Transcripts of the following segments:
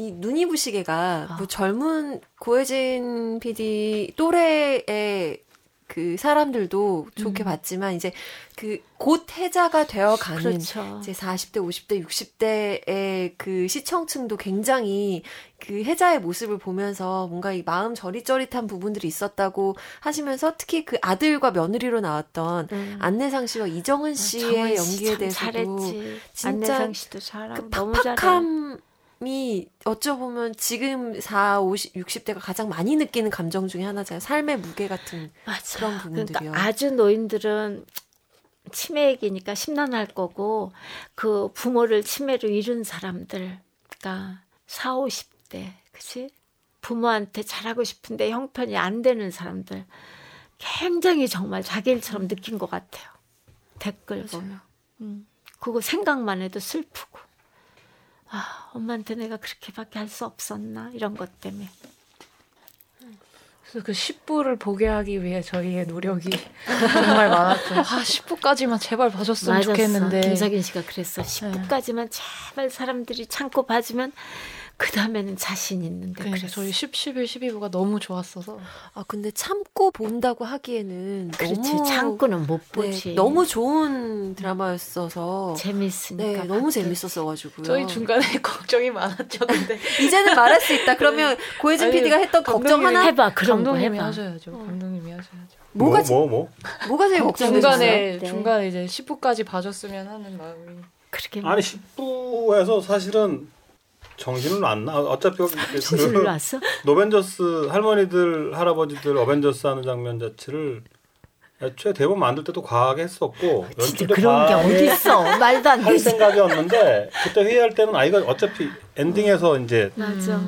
이 눈이 부시게가 아. 뭐 젊은 고혜진 PD 또래의 그 사람들도 좋게 음. 봤지만 이제 그 곧 해자가 되어 가는 그렇죠. 이제 40대, 50대, 60대의 그 시청층도 굉장히 그 해자의 모습을 보면서 뭔가 이 마음 저릿저릿한 부분들이 있었다고 하시면서 특히 그 아들과 며느리로 나왔던 음. 안내상 씨와 이정은 아, 씨의 연기에 대해서도 잘했지. 진짜 안내상 씨도 잘하고 그 팍팍함 이 어쩌보면 지금 4, 50, 60대가 가장 많이 느끼는 감정 중에 하나잖아요. 삶의 무게 같은 맞아. 그런 부분들이요. 그러니까 아주 노인들은 치매기니까 심란할 거고 그 부모를 치매로 잃은 사람들 그러니까 4, 50대 그치? 부모한테 잘하고 싶은데 형편이 안 되는 사람들 굉장히 정말 자기 일처럼 느낀 것 같아요. 댓글 맞아요. 보면. 음. 그거 생각만 해도 슬프고. 아, 엄마한테 내가 그렇게밖에 할 수 없었나 이런 것 때문에. 그래서 그 10부를 보게 하기 위해 저희의 노력이 정말 많았죠. 아, 10부까지만 제발 봐줬으면 맞았어. 좋겠는데. 김석인 씨가 그랬어. 10부까지만 제발 사람들이 참고 봐주면 그 다음에는 자신 있는데 그러니까 그래서 저희 10, 11, 12부가 너무 좋았어서. 아 근데 참고 본다고 하기에는 그렇지. 너무, 참고는 못 네, 보지. 네, 너무 좋은 드라마였어서. 재밌으니까 네, 너무 재밌었어가지고요. 저희 중간에 걱정이 많았죠 근데. 이제는 말할 수 있다. 그러면 네. 고혜진 PD가 했던 걱정 하나? 해봐. 그런 거 해봐. 하셔야죠. 어. 감독님이 하셔야죠. 뭐가 뭐, 뭐, 뭐? 뭐가 제일 걱정되셨어요? 중간에 네. 중간에 이제 10부까지 봐줬으면 하는 마음이. 그렇게. 아니 10부에서 사실은 정신은 안 나. 어차피 정신을 그 놨어? 노벤져스 할머니들 할아버지들 어벤져스 하는 장면 자체를 애초에 대본 만들 때도 과하게 했었고 연출도 그런 게 어디 있어 말도 안할 생각이었는데 그때 회의할 때는 아이가 어차피 엔딩에서 이제 맞아.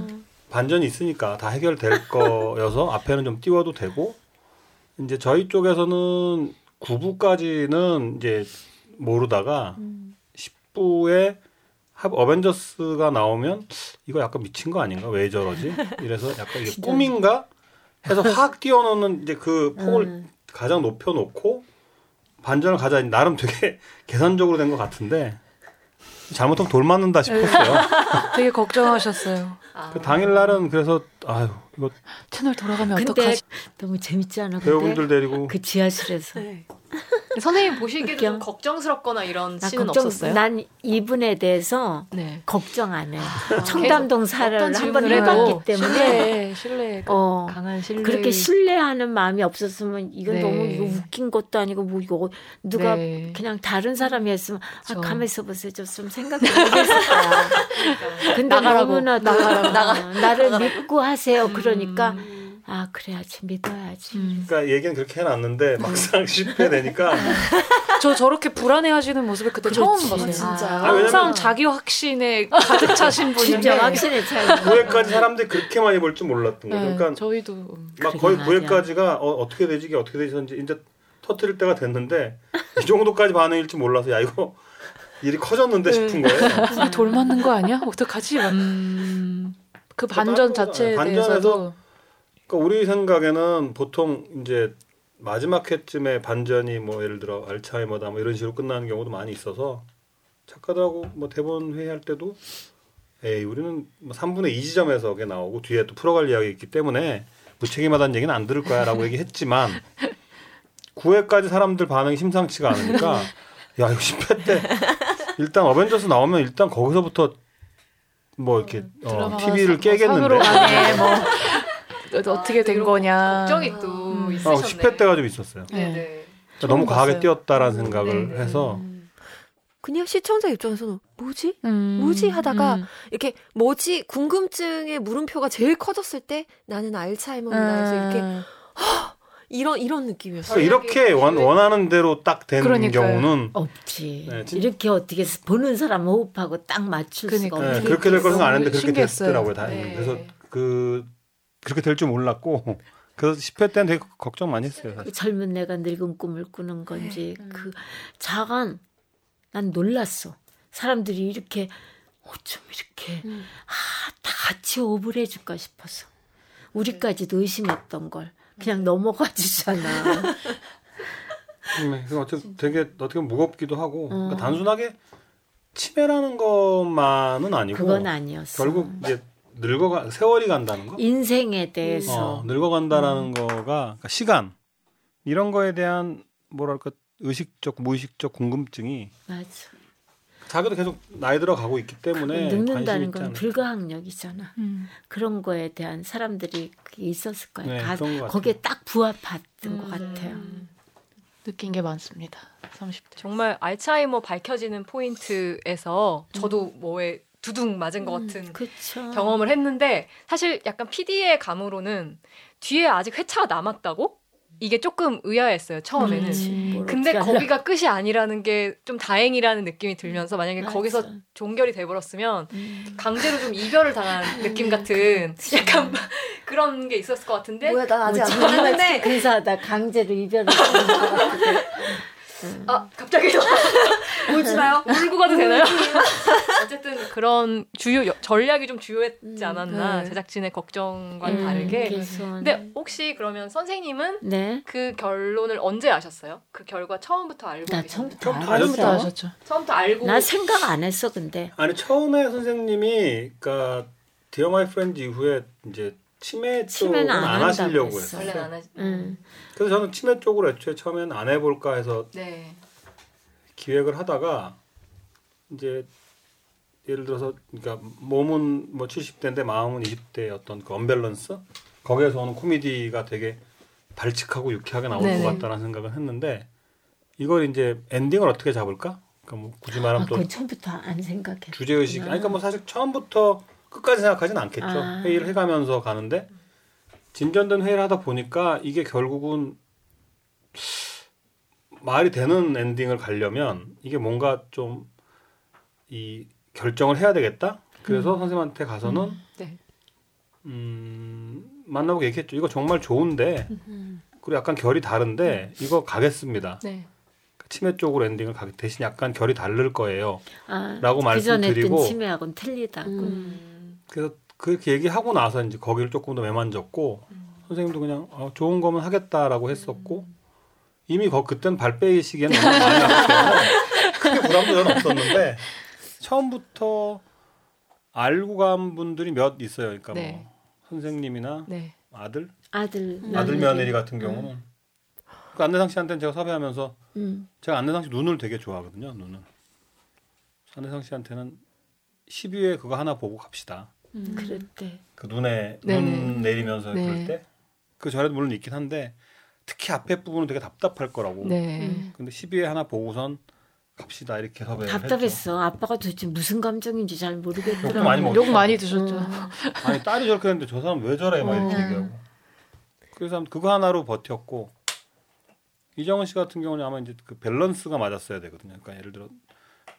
반전이 있으니까 다 해결될 거여서 앞에는 좀 띄워도 되고 이제 저희 쪽에서는 9부까지는 이제 모르다가 음. 10부에 어벤져스가 나오면 이거 약간 미친 거 아닌가? 왜 저러지? 이래서 약간 이게 꿈인가? 해서 확 띄워놓는 이제 그 폭을 음. 가장 높여놓고 반전을 가자 나름 되게 계산적으로 된 것 같은데 잘못하면 돌 맞는다 싶었어요. 되게 걱정하셨어요. 그 당일날은 그래서 아유 이거 채널 돌아가면 어떡하지? 너무 재밌지 않아? 배우분들 데리고 그 지하실에서 네. 선생님 보시기에도 좀 걱정스럽거나 이런 씬은 걱정, 없었어요? 난 이분에 대해서 네. 걱정 안 해. 아, 청담동 사를 한번 해봤기 때문에 신뢰, 신뢰 어, 강한 신뢰. 그렇게 신뢰하는 마음이 없었으면 이건 네. 너무 이거 웃긴 것도 아니고 뭐 이거 누가 네. 그냥 다른 사람이 했으면 아, 가만 있어 보세요. 좀 생각해 보겠을 거야. 근데 나가라고, 너무나도 나가라고, 나가, 나를 나가라고. 믿고 하세요. 그러니까. 음. 아 그래야지 믿어야지. 음. 그러니까 얘기는 그렇게 해놨는데 막상 실패되니까 저 저렇게 불안해하시는 모습을 그때 그렇지. 처음 봤어요. 진짜 아, 항상 자기 확신에 가득 차신 분인데 진짜 확신에 차. 9회까지 사람들이 그렇게 많이 볼 줄 몰랐던 거죠. 네, 그러니까 저희도 막 거의 9회까지가 어, 어떻게 되지 이게 어떻게 되지 이제 터트릴 때가 됐는데 이 정도까지 반응일 줄 몰라서 야 이거 일이 커졌는데 네. 싶은 거예요. 돌 맞는 거 아니야? 어떡하지? 음, 그 반전 자체에 대해서도 그러니까 우리 생각에는 보통 이제 마지막 회쯤에 반전이 뭐 예를 들어 알츠하이머다 뭐 이런 식으로 끝나는 경우도 많이 있어서 작가들하고. 뭐 대본 회의할 때도 에이 우리는 뭐 3분의 2 지점에서 게 나오고 뒤에 또 풀어갈 이야기 있기 때문에 무책임하다는 얘기는 안 들을 거야라고 얘기했지만 9회까지 사람들 반응이 심상치가 않으니까 야 이거 10회 때 일단 어벤져스 나오면 일단 거기서부터 뭐 이렇게 어, TV를 깨겠는데. 뭐 어떻게 아, 된 거냐 걱정이 또 음. 있으셨네. 어, 10회 때가 좀 있었어요. 네. 네. 너무 과하게 뛰었다라는 생각을 네. 해서 그냥 시청자 입장에서는 뭐지? 음, 뭐지? 하다가 음. 이렇게 뭐지? 궁금증의 물음표가 제일 커졌을 때 나는 알츠하이머다 해서 이렇게 음. 허! 이런 이런 느낌이었어요. 이렇게 원, 원하는 대로 딱 되는 경우는 없지. 네, 이렇게 어떻게 보는 사람 호흡하고 딱 맞출 그러니까. 수가 없지. 네, 그렇게 될 것은 아는데 그렇게 됐더라고요. 다. 네. 그래서 그 그렇게 될 줄 몰랐고 그래서 10회 때는 되게 걱정 많이 했어요. 그 젊은 내가 늙은 꿈을 꾸는 건지 네. 그 자간 난 놀랐어. 사람들이 이렇게 어쩜 이렇게 음. 아다 같이 오브를 해줄까 싶어서 우리까지도 의심했던 걸 그냥 넘어가 주잖아. 네, 어쨌든 되게 어떻게 무겁기도 하고 어. 그러니까 단순하게 치매라는 것만은 아니고 그건 아니었어. 결국 이제 늙어가 세월이 간다는 거. 인생에 대해서 어, 늙어간다라는 거가 그러니까 시간 이런 거에 대한 뭐랄까 의식적 무의식적 궁금증이 맞아. 자기도 계속 나이 들어가고 있기 때문에 늙는다는 건. 불가항력이잖아. 음. 그런 거에 대한 사람들이 있었을 거예요. 네, 가-. 거기에 딱 부합했던 음. 것 같아요. 느낀 게 많습니다. 30대. 정말 알츠하이머 밝혀지는 포인트에서 저도 뭐에 두둥 맞은 것 같은 그렇죠. 경험을 했는데 사실 약간 PD의 감으로는 뒤에 아직 회차가 남았다고 이게 조금 의아했어요 처음에는. 음, 근데 거기가 끝이 아니라는 게 좀 다행이라는 느낌이 들면서 만약에 맞아. 거기서 종결이 돼버렸으면 음. 강제로 좀 이별을 당한 느낌 같은 약간 그런 게 있었을 것 같은데 뭐야 난 아직 뭐안 정말 끝났는데 근사하다. 강제로 이별을 같아. 아 갑자기 울지 마요. 울고 가도 되나요? 어쨌든 그런 주요 여- 전략이 좀 주요했지 음, 않았나 네. 제작진의 걱정과 음, 다르게. 그래서 근데 혹시 그러면 선생님은 네. 그 결론을 언제 아셨어요? 그 결과 처음부터 알고 나? 처음부터 처음부터. 아셨어요? 아셨죠? 처음부터 알고 나 생각 안 했어 근데. 아니 처음에 선생님이 그러니까 디어 마이 프렌즈 이후에 이제 치매 쪽은 안 안, 하시려고 했어. 했어요. 안 하시. 음. 그래서 저는 치매 쪽으로 애초에 처음에는 안 해볼까 해서 네. 기획을 하다가 이제 예를 들어서 그러니까 몸은 뭐 70대인데 마음은 20대의 어떤 그 언밸런스 거기에서 오는 코미디가 되게 발칙하고 유쾌하게 나올 네네. 것 같다는 생각을 했는데 이걸 이제 엔딩을 어떻게 잡을까? 그러니까 뭐 굳이 아, 말하면 또 그건 처음부터 안 생각했어. 주제 의식 아니 그러니까 뭐 사실 처음부터 끝까지 생각하진 않겠죠. 아. 회의를 해가면서 가는데 진전된 회의를 하다 보니까 이게 결국은 말이 되는 엔딩을 가려면 이게 뭔가 좀 이 결정을 해야 되겠다. 그래서 선생님한테 가서는 네. 음, 만나보고 얘기했죠. 이거 정말 좋은데 그리고 약간 결이 다른데 이거 가겠습니다. 네. 치매 쪽으로 엔딩을 가게 대신 약간 결이 다를 거예요. 아, 라고 그 말씀드리고 했던 치매하고는 틀리다고. 음. 그래서 그렇게 얘기하고 나서 이제 거기를 조금 더 매만졌고 선생님도 그냥 어, 좋은 거면 하겠다라고 했었고 이미 거 그땐 발 빼시기에는 너무 많이 크게 부담도 저는 없었는데 처음부터 알고 간 분들이 몇 있어요. 그러니까 네. 뭐 선생님이나 네. 아들, 아들 아들 며느리 같은 경우는 그 안내상 씨한테는 제가 섭외하면서 음. 제가 안내상 씨 눈을 되게 좋아하거든요. 눈을 안내상 씨한테는 12회 그거 하나 보고 갑시다. 음. 그랬대. 그 눈에 네네. 눈 내리면서 네. 그럴 때 그 전에도 물론 있긴 한데 특히 앞에 부분은 되게 답답할 거라고. 네. 음. 근데 12회 하나 보고선 갑시다 이렇게 섭외를 했죠. 답답했어. 아빠가 도대체 무슨 감정인지 잘 모르겠더라고. 욕도 많이 먹- 욕 많이 드셨죠. 음. 아니 딸이 저렇게 했는데 저 사람 왜 저래 막 이렇게 어. 얘기하고. 그래서 그거 하나로 버텼고 이정은 씨 같은 경우는 아마 이제 그 밸런스가 맞았어야 되거든요. 그러니까 예를 들어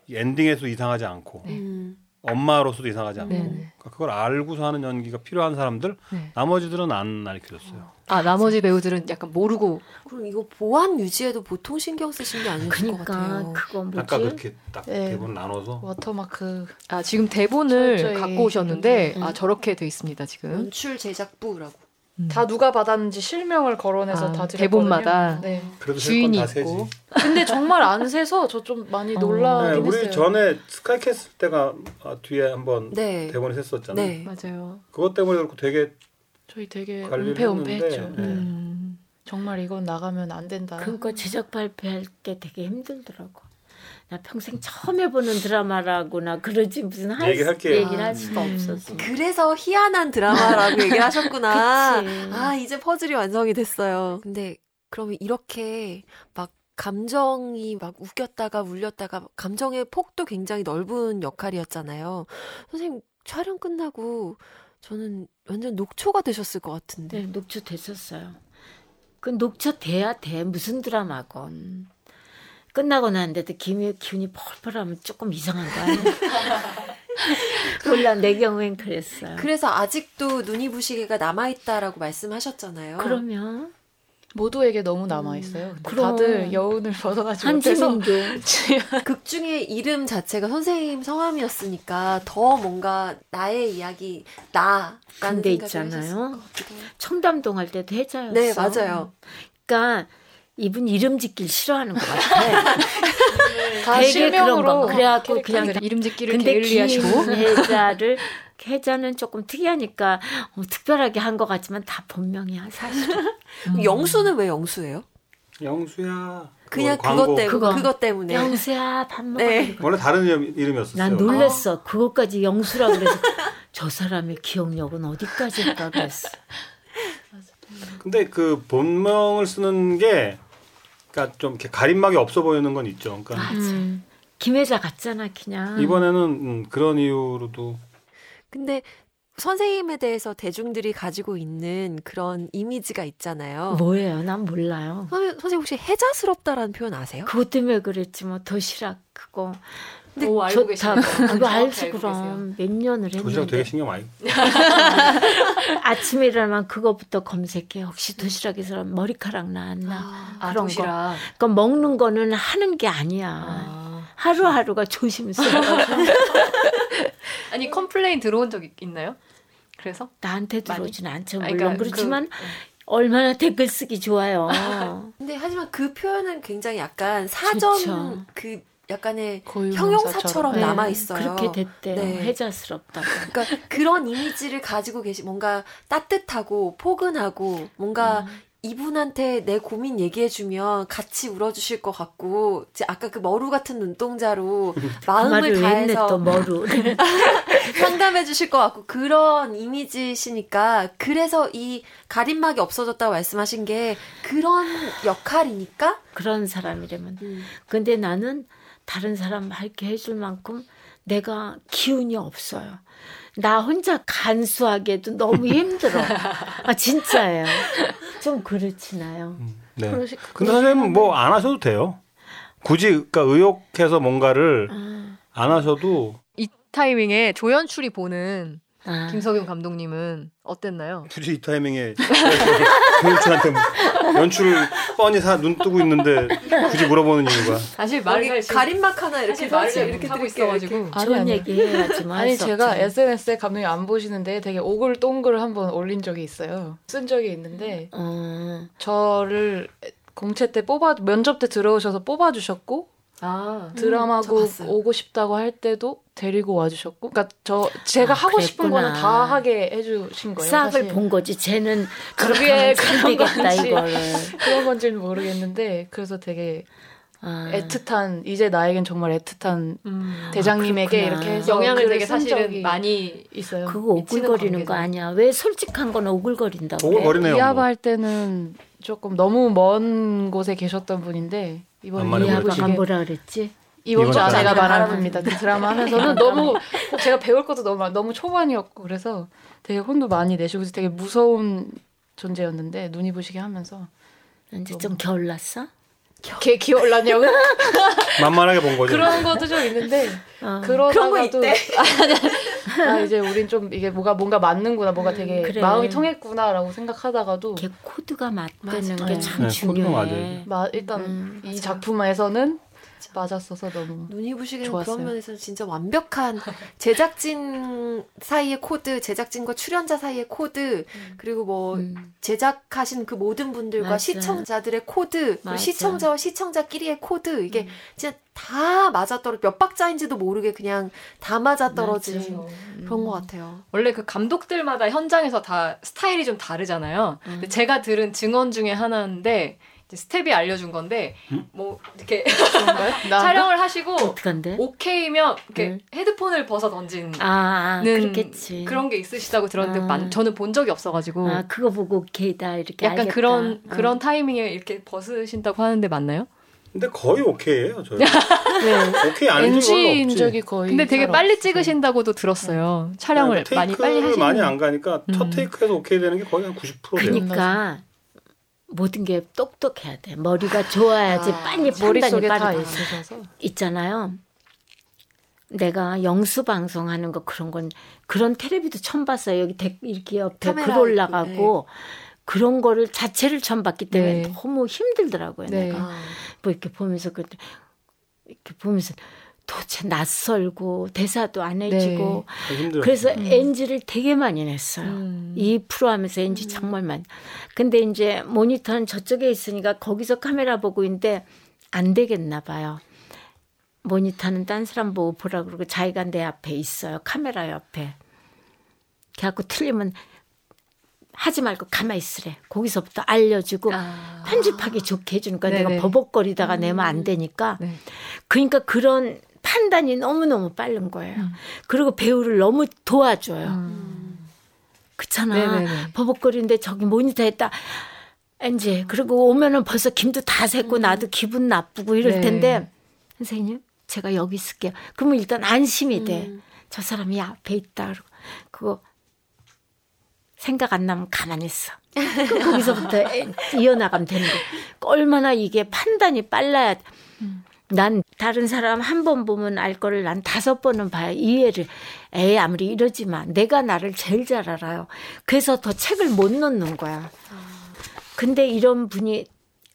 이 엔딩에서도 이상하지 않고 음. 엄마로서도 이상하지 않고 네. 그러니까 그걸 알고서 하는 연기가 필요한 사람들 네. 나머지들은 안 가르쳐줬어요. 아 나머지 배우들은 약간 모르고 그럼 이거 보안 유지에도 보통 신경 쓰신 게것 그러니까 같아요. 그거 뭐지? 아까 그렇게 딱 네. 대본 나눠서 워터마크 아 지금 대본을 갖고 오셨는데 음. 아 저렇게 돼 있습니다 지금 연출 제작부라고. 다 누가 받았는지 실명을 거론해서 아, 다 드렸거든요. 대본마다. 네. 그래도 주인이 있고. 새지. 근데 정말 안 새서 저 좀 많이 어. 네, 놀라긴 우리 했어요. 전에 스카이캐슬 때가 아, 뒤에 한번 네. 대본에 샜었잖아요. 네. 맞아요. 그것 때문에 그렇고 되게 저희 되게 관리를 은폐 은폐했죠. 했는데, 네. 음. 정말 이건 나가면 안 된다. 그러니까 제작 발표할 때 되게 힘들더라고. 나 평생 처음 해보는 드라마라고나 그러지 무슨 할, 얘기를 할게요. 얘기를 할 수가 음. 없었어. 그래서 희한한 드라마라고 얘기를 하셨구나. 그치. 아, 이제 퍼즐이 완성이 됐어요. 근데 그러면 이렇게 막 감정이 막 웃겼다가 울렸다가 감정의 폭도 굉장히 넓은 역할이었잖아요. 선생님 촬영 끝나고 저는 완전 녹초가 되셨을 것 같은데. 네, 녹초 됐었어요. 그 녹초 돼야 돼. 무슨 드라마건. 끝나고 났는데도 기분이, 기분이 펄펄하면 조금 이상한 거 아니야? 몰라, 내 경우엔 그랬어요. 그래서 아직도 눈이 부시게가 남아 있다라고 말씀하셨잖아요. 그러면 모두에게 너무 남아 있어요. 그럼. 다들 여운을 벗어나지 못해서 극 중에 이름 자체가 선생님 성함이었으니까 더 뭔가 나의 이야기 나라는 근데 생각을 있잖아요. 청담동 할 때도 해자였어. 네, 맞아요. 그러니까 이분 이름 짓길 싫어하는 것 같아. 다 되게 실명으로 그런 거. 그래갖고 그냥 캐릭터들 이름 짓기를 근데 게을리하시고 김혜자를 해자는 조금 특이하니까 어, 특별하게 한 것 같지만 다 본명이야 사실은. 그럼 영수는 왜 영수예요? 영수야. 그냥 뭐. 그것 때문에 그거. 그것 때문에. 영수야 밥 먹어. 네. 원래 다른 이름, 이름이었어요. 난 놀랬어. 그것까지 영수라 그래서 저 사람의 기억력은 어디까지일까 그랬어. 근데 그 본명을 쓰는 게 그러니까 좀 이렇게 가림막이 없어 보이는 건 있죠. 그러니까 음, 김혜자 같잖아 그냥. 이번에는 음, 그런 이유로도 근데 선생님에 대해서 대중들이 가지고 있는 그런 이미지가 있잖아요. 뭐예요? 난 몰라요. 선생님, 선생님 혹시 해자스럽다라는 표현 아세요? 그것 때문에 그랬지 뭐 도시락 그거. 근데 오, 알고. 계시네요. 그거 알지 그럼 몇 년을 도시락 했는데 되게 신경 많이. 아침에 일어나면 그거부터 검색해. 혹시 도시락에서 머리카락 나왔나? 아, 그런 거. 도시락. 그러니까 먹는 거는 하는 게 아니야. 아. 하루하루가 조심스러워. 아니 complain 들어온 적 있- 있나요? 그래서 나한테? 들어오진 않죠. 아, 물론 그러니까 그렇지만 그- 얼마나 댓글 쓰기 좋아요. 근데 하지만 그 표현은 굉장히 약간 사전 좋죠. 그 약간의 형용사처럼 명사처럼. 남아 있어요. 그렇게 됐대요. 네. 해자스럽다고. 그러니까 그런 이미지를 가지고 계시 뭔가 따뜻하고 포근하고 뭔가 음. 이분한테 내 고민 얘기해주면 같이 울어주실 것 같고 이제 아까 그 머루 같은 눈동자로 그 마음을 했네 다해서 또 머루. 상담해주실 것 같고 그런 이미지시니까 그래서 이 가림막이 없어졌다고 말씀하신 게 그런 역할이니까 그런 사람이라면. 음. 근데 나는 다른 사람 밝게 해줄 만큼 내가 기운이 없어요. 나 혼자 간수하기에도 너무 힘들어. 아, 진짜예요. 좀 그렇지나요? 네. 그러시- 근데 선생님 뭐 안 하셔도 돼요. 굳이 그러니까 의욕해서 뭔가를 아, 안 하셔도 이 타이밍에 조연출이 보는 아. 김석윤 감독님은 어땠나요? 굳이 이 타이밍에 조연출한테 뭐 연출을 뻔히 사, 눈 뜨고 있는데 굳이 물어보는 이유가 사실 지금 가림막 하나 이렇게 말을 이렇게 이렇게 하고 있어가지고 아니. 얘기 해야지만. 아니 제가. SNS에 감독님 안 보시는데 되게 오글동글 한번 올린 적이 있어요. 쓴 적이 있는데 어, 저를 공채 때 뽑아 면접 때 들어오셔서 뽑아주셨고 아저 드라마국 봤어요. 오고 싶다고 할 때도 데리고 와주셨고, 그러니까 저 제가 아, 하고 싶은 그랬구나. 거는 다 하게 해주신 거예요. 싹을 사실. 본 거지. 쟤는 그게 그런 건지. 이거를. 그런 건지는 모르겠는데 그래서 되게 아, 애틋한 이제 나에겐 정말 애틋한 음. 대장님에게 아. 이렇게 해서 영향을 되게 쓴 사실은 많이 있어요. 그거 오글거리는 거. 아니야. 왜 솔직한 건 오글거린다고? 오글거리네요. 이하바 뭐. 할 때는 조금 너무 먼 곳에 계셨던 분인데 이번 보였지. 이하바가 뭐라 그랬지? 이번 주 아내가 바람입니다. 그 드라마 하면서는 너무 제가 배울 것도 너무 많- 너무 초반이었고 그래서 되게 혼도 많이 내시고 그래서 되게 무서운 존재였는데 눈이 부시게 하면서 이제 좀 겨울났어? 걔 기어올랐냐고 만만하게 본 거죠. 그런 것도 좀 있는데 어. 그러다가도 아 이제 우린 좀 이게 뭐가 뭔가 맞는구나 뭐가 되게 그래. 마음이 통했구나라고 생각하다가도 걔 코드가 맞다는 맞아. 게 네. 참 네, 중요해. 마, 일단 음, 이 작품에서는 맞았어서 너무 눈이 부시기는 좋았어요. 그런 면에서 진짜 완벽한 제작진 사이의 코드, 제작진과 출연자 사이의 코드, 그리고 뭐 음. 제작하신 그 모든 분들과 맞아. 시청자들의 코드, 맞아. 시청자와 시청자끼리의 코드 음. 이게 진짜 다 맞아떨어 몇 박자인지도 모르게 그냥 다 맞아떨어진 맞아. 그런 것 같아요. 원래 그 감독들마다 현장에서 다 스타일이 좀 다르잖아요. 음. 근데 제가 들은 증언 중에 하나인데 스텝이 알려준 건데 뭐 이렇게 나 촬영을 하시고 어떡한데? 오케이면 이렇게 음. 헤드폰을 벗어 던진 아, 아는 그렇겠지. 그런 게 있으시다고 들었는데 아. 만- 저는 본 적이 없어가지고 아, 그거 보고 오케이다 이렇게 약간 알겠다. 그런 어. 그런 타이밍에 이렇게 벗으신다고 하는데 맞나요? 근데 거의 오케이예요. 저희. 네. 오케이 아닌 적이 NG인 없지. 적이 거의 근데 되게 잘 빨리 없어요. 찍으신다고도 들었어요. 촬영을 그러니까 많이 빨리 테이크를 하시는 많이 안 가니까 첫 음. 테이크에서 오케이 되는 게 거의 한 90% 돼요. 그러니까 모든 게 똑똑해야 돼. 머리가 좋아야지 아, 빨리 판단이 빠르다. 있잖아요. 내가 영수 방송하는 거 그런 건 그런 텔레비도 처음 봤어요. 여기 데, 이렇게 옆에 글 올라가고 그런 거를 자체를 처음 봤기 때문에 네. 너무 힘들더라고요. 네. 내가 뭐 이렇게 보면서 그 이렇게 보면서 도대체 낯설고 대사도 안 해주고 힘들어. 그래서 음. NG를 되게 많이 냈어요. 음. 이 프로 하면서 NG 정말 많이. 근데 이제 모니터는 저쪽에 있으니까 거기서 카메라 보고 있는데 안 되겠나 봐요. 모니터는 딴 사람 보고 보라 그러고 자기가 내 앞에 있어요. 카메라 옆에. 그래갖고 틀리면 하지 말고 가만히 있으래. 거기서부터 알려주고 아. 편집하기 좋게 해주니까 네네. 내가 버벅거리다가 내면 안 되니까. 네. 그러니까 그런 판단이 너무너무 빠른 거예요. 그리고 배우를 너무 도와줘요. 음. 그렇잖아. 네네네. 버벅거리는데 저기 모니터에 딱 이제 그리고 오면은 벌써 김도 다 샜고 나도 기분 나쁘고 이럴 네. 텐데 선생님 제가 여기 있을게요. 그러면 일단 안심이 돼. 저 사람이 앞에 있다. 그러고 그거 생각 안 나면 가만히 있어. 거기서부터 애- 이어나가면 되는 거. 얼마나 이게 판단이 빨라야. 난 다른 사람 한 번 보면 알 거를 난 다섯 번은 봐야 이해를. 에이 아무리 이러지만 내가 나를 제일 잘 알아요. 그래서 더 책을 못 넣는 거야. 근데 이런 분이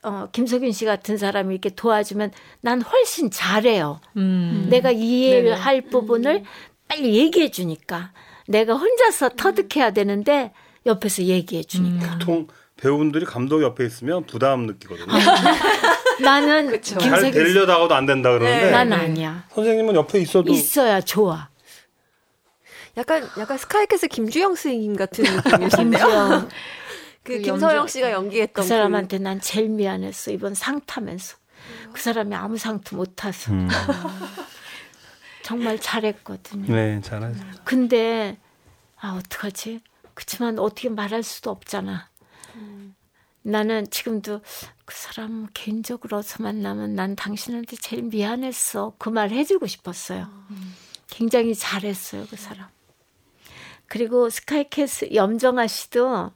어, 김석윤 씨 같은 사람이 이렇게 도와주면 난 훨씬 잘해요. 음. 내가 이해를 네네. 할 부분을 빨리 얘기해 주니까 내가 혼자서 터득해야 되는데 옆에서 얘기해 주니까 보통 배우분들이 감독 옆에 있으면 부담 느끼거든요. 나는 그쵸. 잘 되려다가도 안 된다 그러는데 네. 난 네. 아니야. 선생님은 옆에 있어도 있어야 좋아. 약간 약간 스카이캐슬 김주영 선생님 같은 느낌이신데요. 그 그 김서영 씨가 연기했던 그 사람한테 난 제일 미안했어. 이번 상 타면서 그 사람이 아무 상도 못 타서 음. 정말 잘했거든요. 네 잘하죠. 근데 아 어떡하지? 그렇지만 어떻게 말할 수도 없잖아. 나는 지금도 그 사람 개인적으로서 만나면 난 당신한테 제일 미안했어. 그 말 해주고 싶었어요. 굉장히 잘했어요 그 사람. 그리고 스카이캐스 염정아 씨도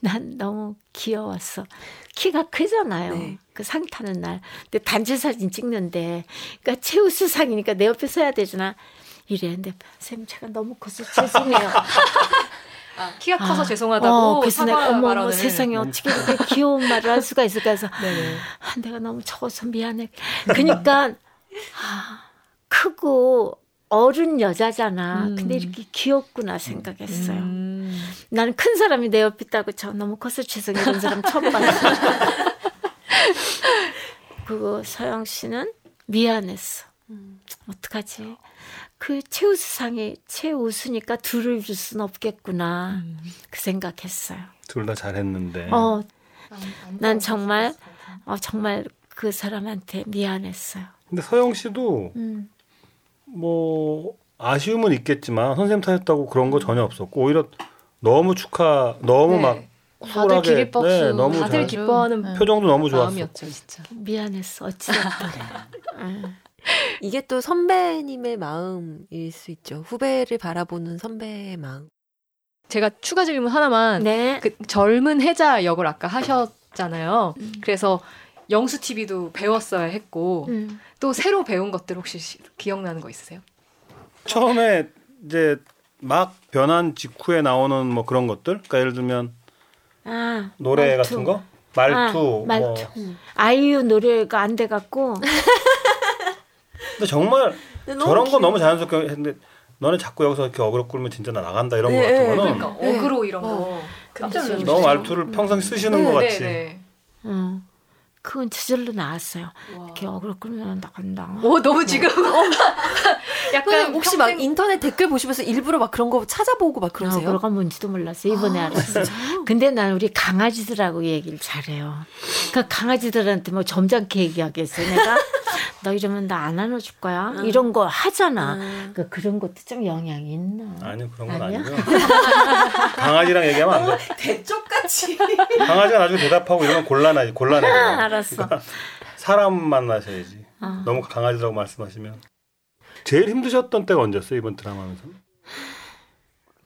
난 너무 귀여웠어. 키가 크잖아요. 네. 그상 타는 날. 근데 단체 사진 찍는데, 그러니까 최우수상이니까 내 옆에 서야 되잖아. 이랬는데 선생님 제가 너무 커서 죄송해요. 아, 키가 커서 죄송하다고 어, 그래서 내가 사과 어머 어머. 세상에 어떻게 이렇게 귀여운 말을 할 수가 있을까 해서. 아, 내가 너무 적어서 미안해. 그러니까 아, 크고 어른 여자잖아. 음. 근데 이렇게 귀엽구나 생각했어요. 음. 나는 큰 사람이 내 옆에 있다고 저 너무 커서 죄송해 이런 사람 처음 봤어. 그거 서영 씨는 미안했어. 어떡하지? 그 최우수상이 최우수니까 둘을 줄 순 없겠구나. 그 생각했어요. 둘 다 잘했는데. 어, 난 정말 어, 정말 그 사람한테 미안했어요. 근데 서영 씨도 음. 뭐 아쉬움은 있겠지만 선생님 타셨다고 그런 거 전혀 없었고 오히려 너무 축하 너무 네. 막 다들 쿨하게 기립박수 네, 너무 다들 잘, 기뻐하는 네. 표정도 너무 좋았어. 마음이었죠, 진짜. 미안했어. 어찌됐든. 응. 이게 또 선배님의 마음일 수 있죠. 후배를 바라보는 선배의 마음. 제가 추가 질문 하나만 네. 그 젊은 해자 역을 아까 하셨잖아요. 음. 그래서 영수 TV도 배웠어야 했고 음. 또 새로 배운 것들 혹시 시- 기억나는 거 있으세요? 처음에 이제 막 변한 직후에 나오는 뭐 그런 것들, 그러니까 예를 들면 아, 노래 말투. 같은 거, 말투, 아, 말투. 뭐. 아이유 노래가 안 돼갖고 근데 정말 근데 저런 거 귀여워. 너무 자연스럽게 했는데 너네 자꾸 여기서 이렇게 어그로 끌면 진짜 나 나간다 이런 네, 거 같은 네, 거는 그러니까 네. 어그로 이런 거 깜짝 놀랐어요. 너무 말투를 평생 쓰시는 것 같이. 네, 응. 그건 저절로 나왔어요. 네. 와. 이렇게 어그로 끌면 나간다. 오 너무 지금 약간 그 혹시 평생- 막 인터넷 댓글 보시면서 일부러 막 그런 거 찾아보고 막 그러세요? 어그로가 뭔지도 몰랐어. 이번에 알았어. 근데 난 우리 강아지들하고 얘기를 잘해요. 그 강아지들한테 뭐 점잖게 얘기하겠어. 내가 너 이러면 나 안 안아줄 거야. 이런 거 하잖아. 그러니까 그런 것도 좀 영향이 있나. 아니요 그런 건 아니야? 아니고요. 강아지랑 얘기하면 안 돼. 대쪽같이. 강아지가 나중에 대답하고 이러면 곤란하지 곤란해. 아, 알았어. 사람 만나셔야지. 어. 너무 강아지라고 말씀하시면. 제일 힘드셨던 때가 언제였어요 이번 드라마 하면서?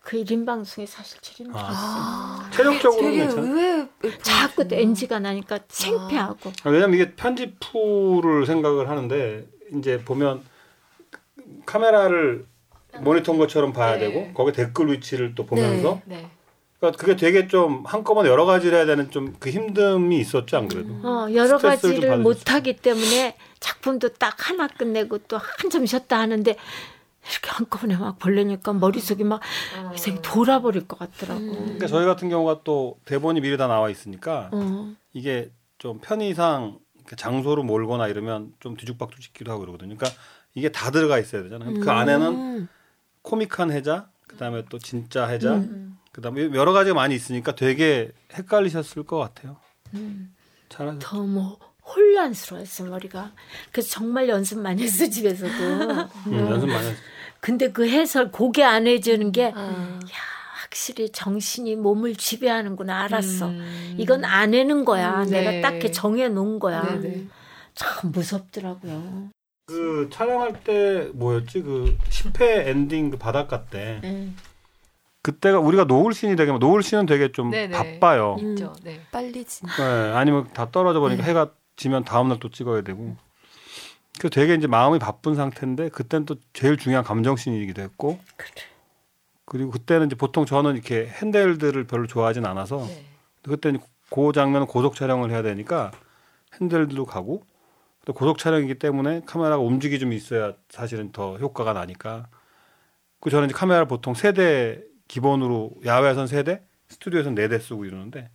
그 1인 방송이 사실 힘들었어. 아, 체력적으로 되게. 의외. 자꾸 NG가 나니까 창피하고. 아, 왜냐면 이게 편집부를 생각을 하는데 이제 보면 카메라를 모니터인 것처럼 봐야 네. 되고 거기 댓글 위치를 또 보면서 네. 그러니까 그게 되게 좀 한꺼번에 여러 가지를 해야 되는 좀 그 힘듦이 있었죠 안 그래도 어, 여러 가지를 받으셨어요. 못하기 때문에 작품도 딱 하나 끝내고 또 한참 쉬었다 하는데 이렇게 한꺼번에 막 보려니까 머릿속이 막 이상이 돌아버릴 것 같더라고. 그러니까 저희 같은 경우가 또 대본이 미리 다 나와 있으니까 어. 이게 좀 편의상 장소로 몰거나 이러면 좀 뒤죽박죽 짓기도 하고 그러거든요. 그러니까 이게 다 들어가 있어야 되잖아요. 그 안에는 음. 코믹한 해자, 그다음에 또 진짜 해자, 음. 그다음에 여러 가지가 많이 있으니까 되게 헷갈리셨을 것 같아요. 잘하셨. 더뭐 혼란스러웠어 머리가. 그래서 정말 연습 많이 했어 집에서도. 음, 연습 많이 했어요. 근데 그 해설 고개 안 해주는 게 아. 확실히 정신이 몸을 지배하는구나 알았어. 음. 이건 안 해는 거야. 음, 내가 네. 딱 이렇게 정해 놓은 거야. 네네. 참 무섭더라고요. 그 촬영할 때 뭐였지? 그 10회 엔딩 그 바닷가 때 네. 그때가 우리가 노을 씬이 되게 노을 씬은 되게 좀 네네. 바빠요. 있죠. 네. 빨리 진. 네, 아니면 다 떨어져 버리니까 해가 지면 다음 날 또 찍어야 되고. 그 되게 이제 마음이 바쁜 상태인데 그때는 또 제일 중요한 감정 씬이기도 했고. 그리고 그때는 이제 보통 저는 이렇게 핸들들을 별로 좋아하진 않아서 네. 그때는 그 장면은 고속 촬영을 해야 되니까 핸들도 가고 또 고속 촬영이기 때문에 카메라가 움직이 좀 있어야 사실은 더 효과가 나니까 그 저는 이제 카메라를 보통 세 대 기본으로 야외에선 세 대, 스튜디오에선 네 대 쓰고 이러는데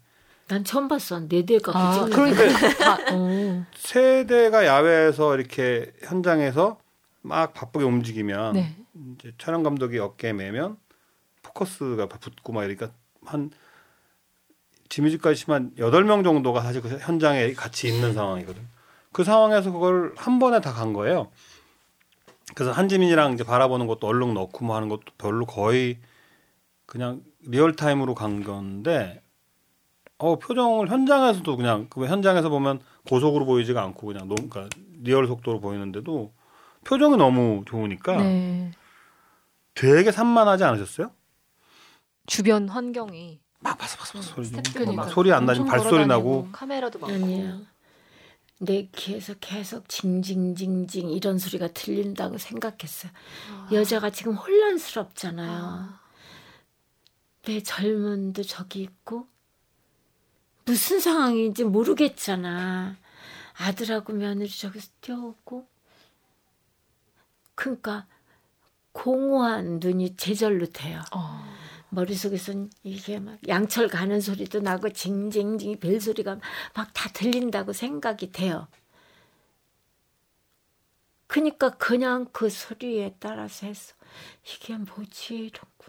난 처음 봤어. 네 대가 아, 그 그러니까 어. 세 대가 야외에서 이렇게 현장에서 막 바쁘게 움직이면 네. 이제 촬영 감독이 어깨에 매면 포커스가 붙고 막 이러니까 한 치면 여덟 명 정도가 사실 그 현장에 같이 있는 상황이거든. 그 상황에서 그걸 한 번에 다 간 거예요. 그래서 한지민이랑 이제 바라보는 것도 얼룩 넣고 뭐 하는 것도 별로 거의 그냥 real time으로 간 건데 어 표정을 현장에서도 그냥 그 현장에서 보면 고속으로 보이지가 않고 그냥 너무 그러니까 real 속도로 보이는데도 표정이 너무 좋으니까 네. 되게 산만하지 않으셨어요? 주변 환경이 막 바삭바삭 소리 나고 스태프들이 막 소리 안 엄청 발소리. 나고 카메라도 많고. 아니에요. 내 귀에서 계속 징징징징 이런 소리가 들린다고 생각했어요. 여자가 지금 혼란스럽잖아요. 내 젊은도 저기 있고 무슨 상황인지 모르겠잖아. 아들하고 며느리 저기서 뛰어오고 그러니까 공허한 눈이 제절로 돼요. 어. 머릿속에선 이게 막 양철 가는 소리도 나고 징징징 벨소리가 막 다 들린다고 생각이 돼요. 그러니까 그냥 그 소리에 따라서 했어. 이게 뭐지? 이러고.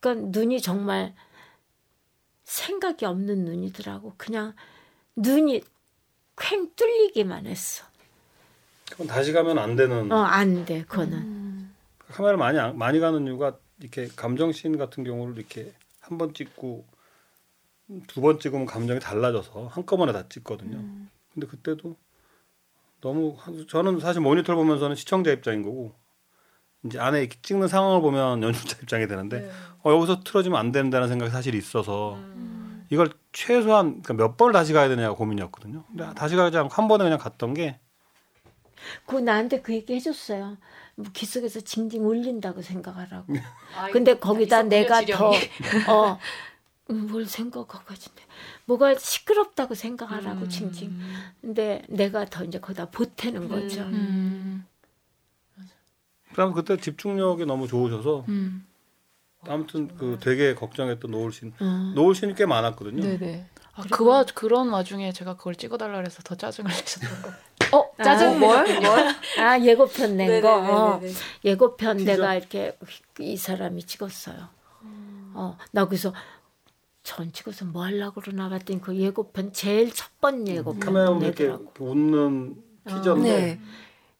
그러니까 눈이 정말 생각이 없는 눈이더라고. 그냥 눈이 쾅 뚫리기만 했어. 그건 다시 가면 안 되는 어, 안 돼, 그거는. 음. 카메라 많이 안- 많이 가는 이유가 이렇게 감정 씬 같은 경우를 이렇게 한 번 찍고 두 번 찍으면 감정이 달라져서 한꺼번에 다 찍거든요. 근데 그때도 너무 한- 저는 사실 모니터를 보면서는 시청자 입장인 거고 이제 안에 이렇게 찍는 상황을 보면 연출자 입장이 되는데 네. 어, 여기서 틀어지면 안 된다는 생각이 사실 있어서 이걸 최소한 그러니까 몇 번을 다시 가야 되냐가 고민이었거든요. 근데 다시 가지 않고 한 번에 그냥 갔던 게 그 나한테 그 얘기 해줬어요. 뭐 귀속에서 징징 울린다고 생각하라고. 아, 근데 거기다 내가 지령이. 더, 어, 음, 뭘 생각하가지고. 뭐가 시끄럽다고 생각하라고, 음. 징징. 근데 내가 더 이제 거기다 보태는 거죠. 음. 음. 그다음 그때 집중력이 너무 좋으셔서 음. 아무튼 그 되게 걱정했던 노을 씬 어. 노을 씬이 꽤 많았거든요. 네네. 아, 그와 그런 와중에 제가 그걸 찍어달라 그래서 더 짜증을 내셨던 거. 어 짜증 뭘? 뭘? 아, 예고편 낸 거. 어. 예고편 티저? 내가 이렇게 이 사람이 찍었어요. 어, 나 그래서 전 찍어서 뭐 하려고 그러나 봤더니 그 예고편 제일 첫 번 예고편 카메라 보면 이렇게 내더라고. 웃는 티저인데 네.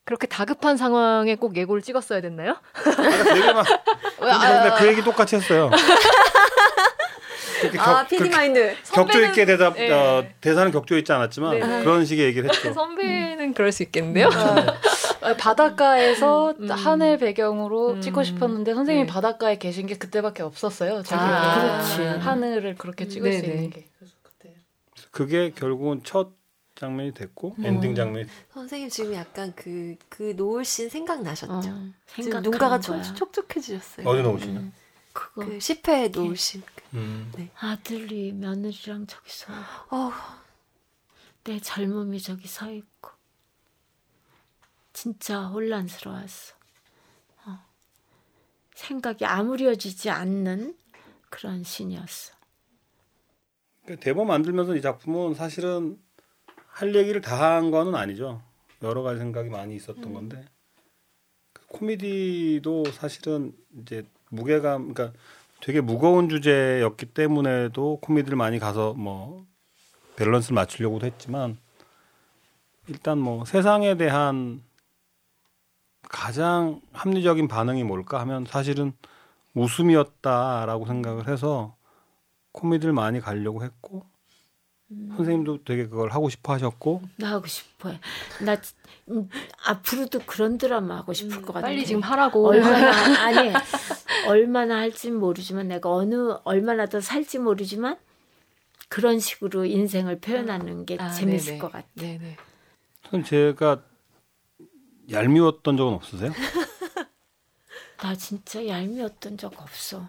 그렇게 다급한 상황에 꼭 예고를 찍었어야 됐나요? 아까 되게 막 근데 그 얘기 똑같이 했어요. 아, 그 마인드. 격조 있게 대답 네. 어, 대사는 격조 있지 않았지만 네. 그런 식의 얘기를 했죠. 선배는 그럴 수 있겠는데요. 아, 바닷가에서 음. 하늘 배경으로 음. 찍고 싶었는데 선생님이 네. 바닷가에 계신 게 그때밖에 없었어요. 아, 그렇지. 하늘을 그렇게 찍을 수 네네. 있는 게. 그래서 그때 그게 결국은 첫 장면이 됐고 엔딩 장면이 선생님 지금 약간 그, 그 노을 씬 생각나셨죠? 어, 지금 눈가가 거야. 촉, 촉촉해지셨어요. 어디 놓으시냐? 그거 그 10회 노을 씬. 음. 아들이 며느리랑 저기서 어, 내 젊음이 저기 서 있고 진짜 혼란스러웠어. 어. 생각이 아무려지지 않는 그런 신이었어. 그 대본 만들면서 이 작품은 사실은 할 얘기를 다 한 거는 아니죠. 여러 가지 생각이 많이 있었던 음. 건데 그 코미디도 사실은 이제 무게감, 그러니까 되게 무거운 주제였기 때문에도 코미디를 많이 가서 뭐 밸런스를 맞추려고도 했지만 일단 뭐 세상에 대한 가장 합리적인 반응이 뭘까 하면 사실은 웃음이었다라고 생각을 해서 코미디를 많이 가려고 했고 선생님도 되게 그걸 하고 싶어 하셨고 나 하고 싶어요. 나 음, 앞으로도 그런 드라마 하고 싶을 것 같아. 빨리 지금 하라고. 얼마나 아니 얼마나 할지 모르지만 내가 어느 얼마나 더 살지 모르지만 그런 식으로 인생을 표현하는 게 아, 재밌을 네네. 것 같아. 네네. 선생님 제가 얄미웠던 적은 없으세요? 나 진짜 얄미웠던 적 없어.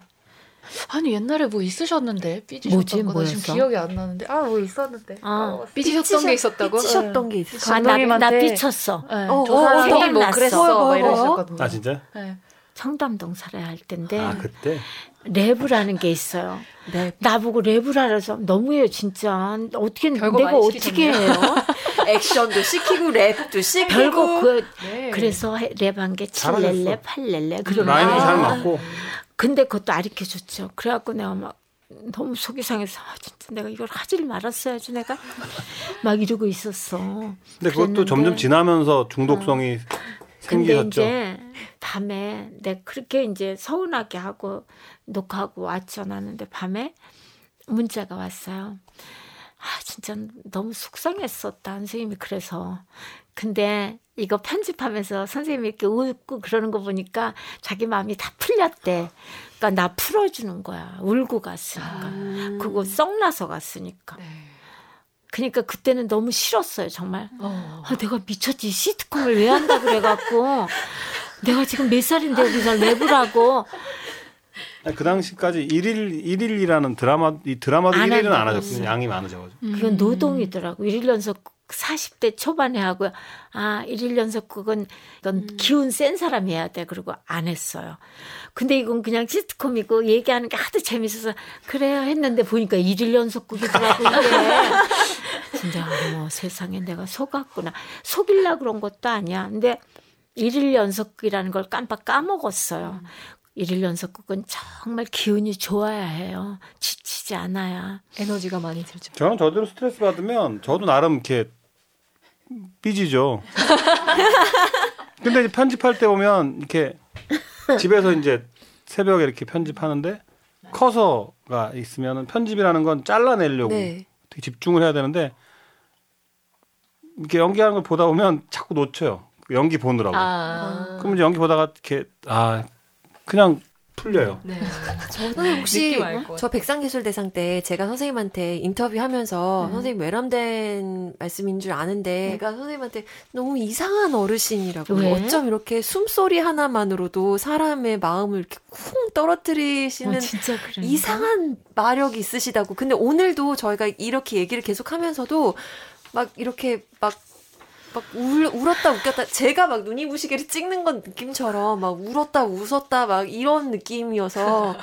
아니 옛날에 뭐 있으셨는데 삐지셨던 뭐지? 거 뭐였어? 지금 기억이 안 나는데 아 뭐 있었는데 아. 삐지셨던 게 있었다고? 삐치셨던 게 있었어요. 아, 나, 나 감독님한테- 삐쳤어. 네, 어, 저 어, 사람이 뭐 생각났어. 그랬어 뭐, 이러셨거든요. 아 진짜? 네. 청담동 살아야 할 텐데 아 그때 랩이라는 게 있어요. 네. 나보고 랩을 하래서 너무해요 진짜. 어떻게 내가 어떻게 해요? 액션도 시키고 랩도 시키고 별거 그 네. 그래서 해- 랩한 게 잘하셨어. 칠렐레 팔렐레 그런 라임도 잘 거. 맞고 근데 그것도 아리켜 줬죠. 그래갖고 내가 막 너무 속이 상해서 아, 진짜 내가 이걸 하질 말았어야지 내가 막 이러고 있었어. 근데 그것도 그랬는데 점점 지나면서 중독성이 근데 생기셨죠. 이제 밤에 내가 그렇게 이제 서운하게 하고 녹화하고 왔죠. 나는데 밤에 문자가 왔어요. 아 진짜 너무 속상했었다 선생님이 그래서 근데 이거 편집하면서 선생님이 이렇게 웃고 그러는 거 보니까 자기 마음이 다 풀렸대. 그러니까 나 풀어주는 거야. 울고 갔으니까. 그거 썩나서 갔으니까. 네. 그러니까 그때는 너무 싫었어요 정말. 어. 아, 내가 미쳤지 시트콤을 왜 한다 그래갖고 내가 지금 몇 살인데 여기서 랩을 하고 그 당시까지 일일 일일이라는 드라마 이 드라마도 안 일일은 안 한다고 하셨거든요. 했어요. 양이 많으셔가지고. 그건 노동이더라고 일일 연속 40대 초반에 하고요. 아, 일일 연속극은 이건 기운 센 사람이 해야 돼. 그리고 안 했어요. 근데 이건 그냥 시트콤이고 얘기하는 게 하도 재밌어서 그래요 했는데 보니까 일일 연속극이더라고 이게. 진짜 어머 세상에 내가 속았구나. 속일라 그런 것도 아니야. 근데 일일 연속극이라는 걸 깜빡 까먹었어요. 일일 연속극은 정말 기운이 좋아야 해요. 지치지 않아야. 에너지가 많이 들죠. 저는 저대로 스트레스 받으면 저도 나름 이렇게 삐지죠. 근데 이제 편집할 때 보면 이렇게 집에서 이제 새벽에 이렇게 편집하는데 커서가 있으면은 편집이라는 건 잘라내려고 네. 되게 집중을 해야 되는데 이렇게 연기하는 걸 보다 보면 자꾸 놓쳐요. 그 연기 보느라고. 아. 그러면 이제 연기 보다가 이렇게 아 그냥 풀려요. 네. 저는 혹시. 저 백상기술대상 때 제가 선생님한테 인터뷰하면서 선생님 외람된 말씀인 줄 아는데 제가 선생님한테 너무 이상한 어르신이라고 왜? 어쩜 이렇게 숨소리 하나만으로도 사람의 마음을 이렇게 쿵 떨어뜨리시는 어. 이상한 마력이 있으시다고. 근데 오늘도 저희가 이렇게 얘기를 계속 하면서도 막 이렇게 막, 막 울, 울었다 웃겼다. 제가 막 눈이 부시게를 찍는 건 느낌처럼 막 울었다 웃었다 막 이런 느낌이어서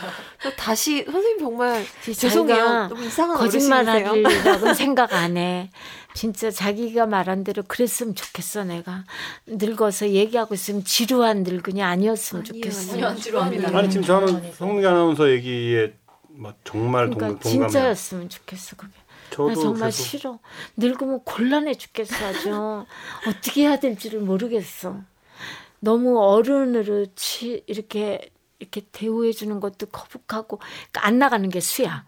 또 다시 선생님 정말 죄송해요. 자기가 너무 이상한. 거짓말하리라고는 생각 안 해. 진짜 자기가 말한 대로 그랬으면 좋겠어 내가 늙어서 얘기하고 있으면 지루한 늙은이 아니었으면 아니에요, 좋겠어. 아니에요. 안 지루합니다. 아니 지금 저는 성민기 아나운서 얘기에 막 정말 동, 그러니까 동감해요. 진짜였으면 좋겠어 그게. 저도 나 정말 계속 싫어. 늙으면 곤란해 죽겠어 아주. 어떻게 해야 될지를 모르겠어. 너무 어른으로 치, 이렇게 이렇게 대우해 주는 것도 거북하고 그러니까 안 나가는 게 수야.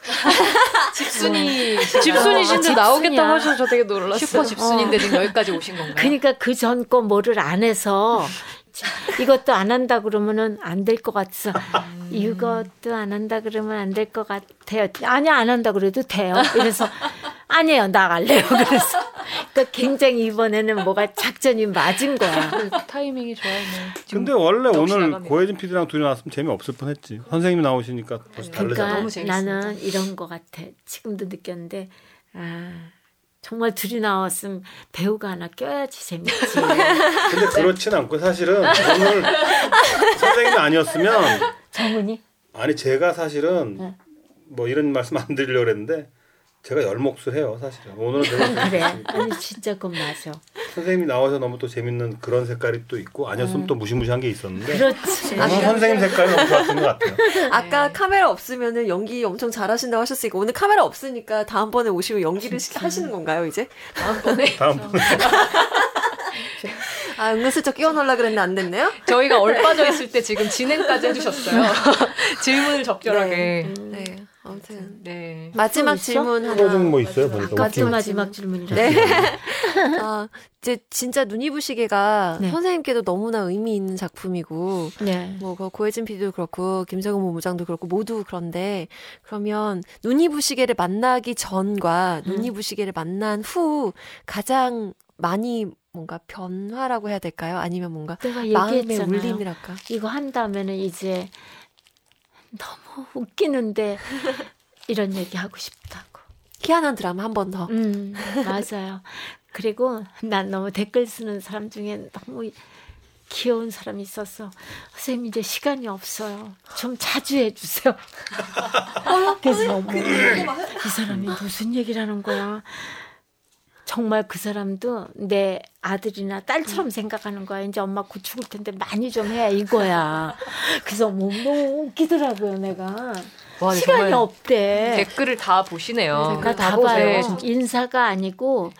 집순이 집순이신데 어, 나오겠다고. 하셔서 저 되게 놀랐어요. 슈퍼 집순인데 지금 여기까지 오신 건가요? 그러니까 그 전 거 뭐를 안 해서 이것도 안 한다 그러면은 안 될 것 같아서 이것도 안 한다 그러면 안 될 것 같아요. 아니 안 한다 그래도 돼요. 그래서 아니에요 나갈래요. 그래서 그러니까 굉장히 이번에는 뭐가 작전이 맞은 거야. 그 타이밍이 좋아요. 근데 원래 오늘 나갑니다. 고혜진 PD랑 둘이 나왔으면 재미 없을 뻔했지. 선생님이 나오시니까 벌써 그러니까 다르잖아. 너무 재밌습니다. 나는 이런 거 같아. 지금도 느꼈는데 아 정말 둘이 나왔으면 배우가 하나 껴야지 재밌지. 근데 그렇진 않고 사실은 오늘 선생님이 아니었으면 정훈이? 아니 제가 사실은 네. 뭐 이런 말씀 안 드리려고 그랬는데 제가 열목수 해요 사실은 오늘은 되게 그래. 아니 진짜 그건 맞아. 선생님이 나와서 너무 또 재밌는 그런 색깔이 또 있고 아니었으면 또 무시무시한 게 있었는데 그렇지. 오늘 선생님 색깔이 너무 좋았던 것 같아요. 아까 카메라 없으면은 연기 엄청 잘하신다고 하셨으니까 오늘 카메라 없으니까 다음번에 오시면 연기를 시- 하시는 건가요 이제? 다음번에 다음번에 아 은근슬쩍 끼워 넣으려 그랬는데 안 됐네요? 저희가 얼빠져 있을 때 지금 진행까지 해주셨어요. 질문을 적절하게. 네 아무튼 네. 마지막? 질문 또 하나 좀 뭐 있어요 보니까 아까 오케이. 또 마지막 질문이라. 네. 아, 이제 진짜 눈이 부시게가 네. 선생님께도 너무나 의미 있는 작품이고 네. 뭐그 고혜진 PD도 그렇고 김정은 본부장도 그렇고 모두 그런데 그러면 눈이 부시게를 만나기 전과 음. 눈이 부시게를 만난 후 가장 많이 뭔가 변화라고 해야 될까요? 아니면 뭔가 내가 마음의. 울림이랄까? 이거 한다면은 이제 너무 웃기는데 이런 얘기 하고 싶다고. 희한한 드라마 한 번 더. 음, 맞아요. 그리고 난 너무 댓글 쓰는 사람 중에 너무 귀여운 사람이 있어서 선생님 이제 시간이 없어요. 좀 자주 해주세요. 그래서 어머, 이 사람이 무슨 얘기를 하는 거야. 정말 그 사람도 내 아들이나 딸처럼 생각하는 거야. 이제 엄마 곧 죽을 텐데 많이 좀 해 이거야. 그래서 뭐 너무 웃기더라고요, 내가. 와, 시간이 없대. 댓글을 다 보시네요. 제가 다 보세요. 봐요. 인사가 아니고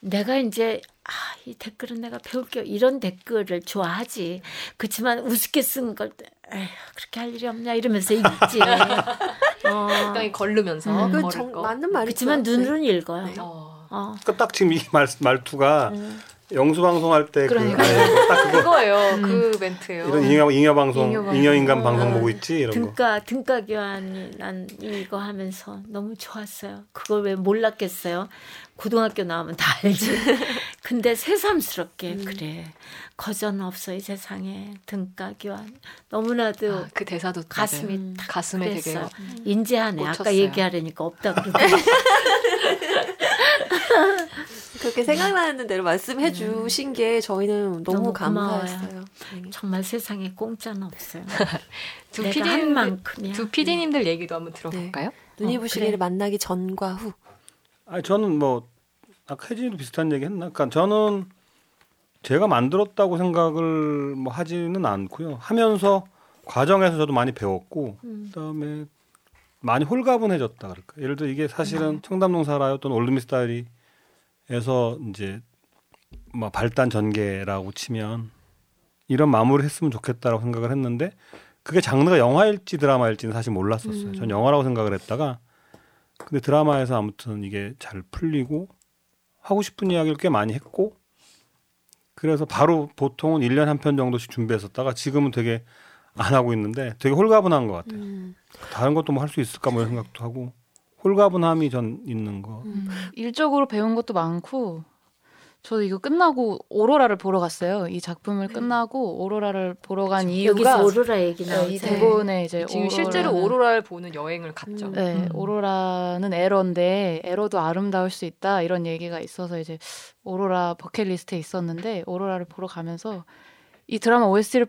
내가 이제 아, 이 댓글은 내가 배울게요. 이런 댓글을 좋아하지. 그렇지만 우습게 쓴 걸 에휴, 그렇게 할 일이 없냐 이러면서 읽지. 어. 약간 걸르면서. 음. 그 정, 거. 맞는 말이죠. 그렇지만 눈으로는 읽어요. 어. 어. 그딱 지금 이 말, 말투가 영수 방송할 때 그, 그러니까요. 딱 그거 그거예요. 그 멘트예요. 이런 잉여 잉여 방송 잉여 인간 어. 방송 보고 있지 이런 거. 등가 등가 교환이 난 이거 하면서 너무 좋았어요. 그걸 왜 몰랐겠어요? 고등학교 나오면 다 알지. 근데 새삼스럽게 그래 거전 없어 이 세상에 등가 교환 너무나도 아, 그 대사도 가슴이 맞아요. 탁 가슴에 되게 그랬어요. 인지하네. 아까 꽂혔어요. 얘기하려니까 없다 그러더니 그렇게 생각나는 대로 말씀해 주신 게 저희는 너무, 너무 감사했어요. 네. 정말 세상에 공짜는 없어요. 두 내가 한 PD님들 만큼이야. 두 PD님들 얘기도 한번 들어볼까요? 눈이 어, 부시게를 그래. 만나기 전과 후. 아니 저는 뭐 아까 혜진이도 비슷한 얘기 했나? 그러니까 저는 제가 만들었다고 생각을 뭐 하지는 않고요. 하면서 과정에서 저도 많이 배웠고 그다음에 많이 홀가분해졌다 그럴까. 예를 들어 이게 사실은 청담동 살아요 또는 올드미 스타일이에서 이제 뭐 발단 전개라고 치면 이런 마무리를 했으면 좋겠다라고 생각을 했는데 그게 장르가 영화일지 드라마일지는 사실 몰랐었어요. 전 영화라고 생각을 했다가 근데 드라마에서 아무튼 이게 잘 풀리고 하고 싶은 이야기를 꽤 많이 했고 그래서 바로 보통은 1년 한 편 정도씩 준비했었다가 지금은 되게 안 하고 있는데 되게 홀가분한 것 같아요. 다른 것도 뭐 할 수 있을까 뭐 이런 생각도 하고 홀가분함이 전 있는 거. 일적으로 배운 것도 많고 저도 이거 끝나고 오로라를 보러 갔어요. 이 작품을 끝나고 오로라를 보러 간 이유가 오로라 얘기 네, 나오죠. 이 대본에 이제 지금 실제로 오로라는- 오로라를 보는 여행을 갔죠. 네, 음. 오로라는 에러인데 에러도 아름다울 수 있다 이런 얘기가 있어서 이제 오로라 버킷리스트에 있었는데 오로라를 보러 가면서 이 드라마 OST를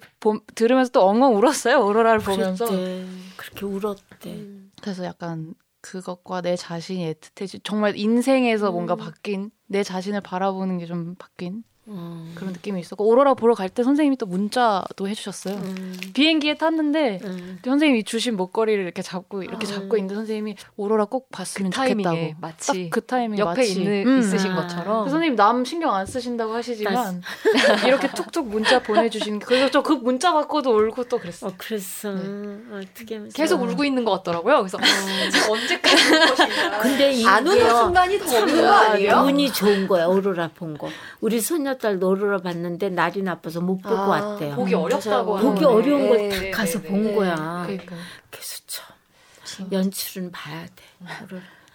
들으면서 또 엉엉 울었어요. 오로라를 보면서 그랬대. 그렇게 울었대. 그래서 약간 그것과 내 자신이 애틋해지 정말 인생에서 뭔가 바뀐 내 자신을 바라보는 게 좀 바뀐 음. 그런 느낌이 있었고 오로라 보러 갈 때 선생님이 또 문자도 해주셨어요. 음. 비행기에 탔는데 음. 선생님이 주신 목걸이를 이렇게 잡고 이렇게 아. 잡고 있는데 선생님이 오로라 꼭 봤으면 타이밍에 좋겠다고 마치 딱그 타이밍 옆에 마치 있는, 음. 있으신 아. 것처럼 그 선생님 남 신경 안 쓰신다고 하시지만 이렇게 툭툭 문자 보내주시는 게 그래서 저 그 문자 받고도 울고 또 그랬어요. 어 그랬어. 어떻게 하면서. 계속 울고 있는 것 같더라고요. 그래서 지금 언제까지. 근데 이게 안 우는 순간이 더 없는 거 아니에요? 운이 좋은 거야 오로라 본 거. 우리 손녀 딸도 오로라 봤는데 날이 나빠서 못 보고 아, 왔대요. 보기 어렵다고 맞아요. 보기. 어려운 걸 네, 딱 네, 가서 네, 본 네. 거야. 그러니까 그래서 참 연출은 봐야 돼.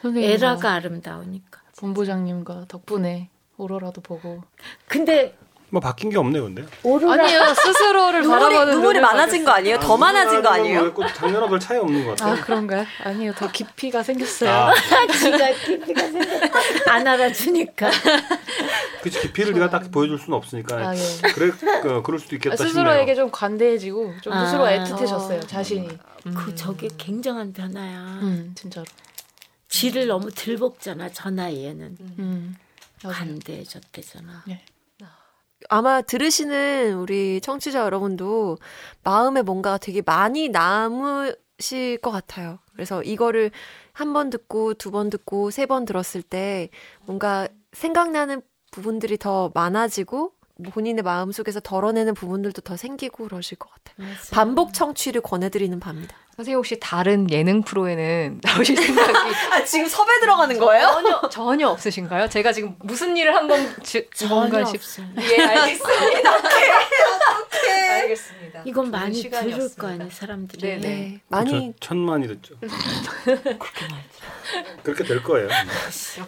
선생님 에라가 아름다우니까. 본부장님과 덕분에 오로라도 보고 근데 뭐 바뀐 게 없네요, 근데. 아니요 스스로를 눈물이, 바라보는 눈물이 많아진 거 아니에요? 더 많아진 거 아니에요? 꼭 작년하고 별 차이 없는 것 같아요. 아 그런가요? 아니요 더 깊이가 생겼어요. 아, 지가 깊이가 생겼다. 안 알아주니까. 그치 깊이를 네가 딱 보여줄 수는 없으니까. 아, 예. 그래, 어, 그럴 수도 있겠다 스스로에게 싶네요. 좀 관대해지고 좀 아. 스스로 애틋해졌어요 자신이. 그 저게 굉장한 변화야. 음 진짜로. 쥐를 너무 들볶잖아 저 나이에는. 음. 맞아요. 관대해졌대잖아. 아마 들으시는 우리 청취자 여러분도 마음에 뭔가 되게 많이 남으실 것 같아요. 그래서 이거를 한 번 듣고 두 번 듣고 세 번 들었을 때 뭔가 생각나는 부분들이 더 많아지고 본인의 마음속에서 덜어내는 부분들도 더 생기고 그러실 것 같아요. 맞아. 반복 청취를 권해드리는 바입니다. 선생님 혹시 다른 예능 프로에는 나오실 생각이 아, 지금 섭외 들어가는 거예요? 전혀 전혀 없으신가요? 제가 지금 무슨 일을 한건 전혀 뭔가 싶. 없어요. 예, 알겠습니다. 알겠습니다. 이건 많이 들을 시간이었습니다. 거 아니에요 사람들이. 네, 네. 네. 많이 저 천만이 듣죠. 그렇게 될 거예요.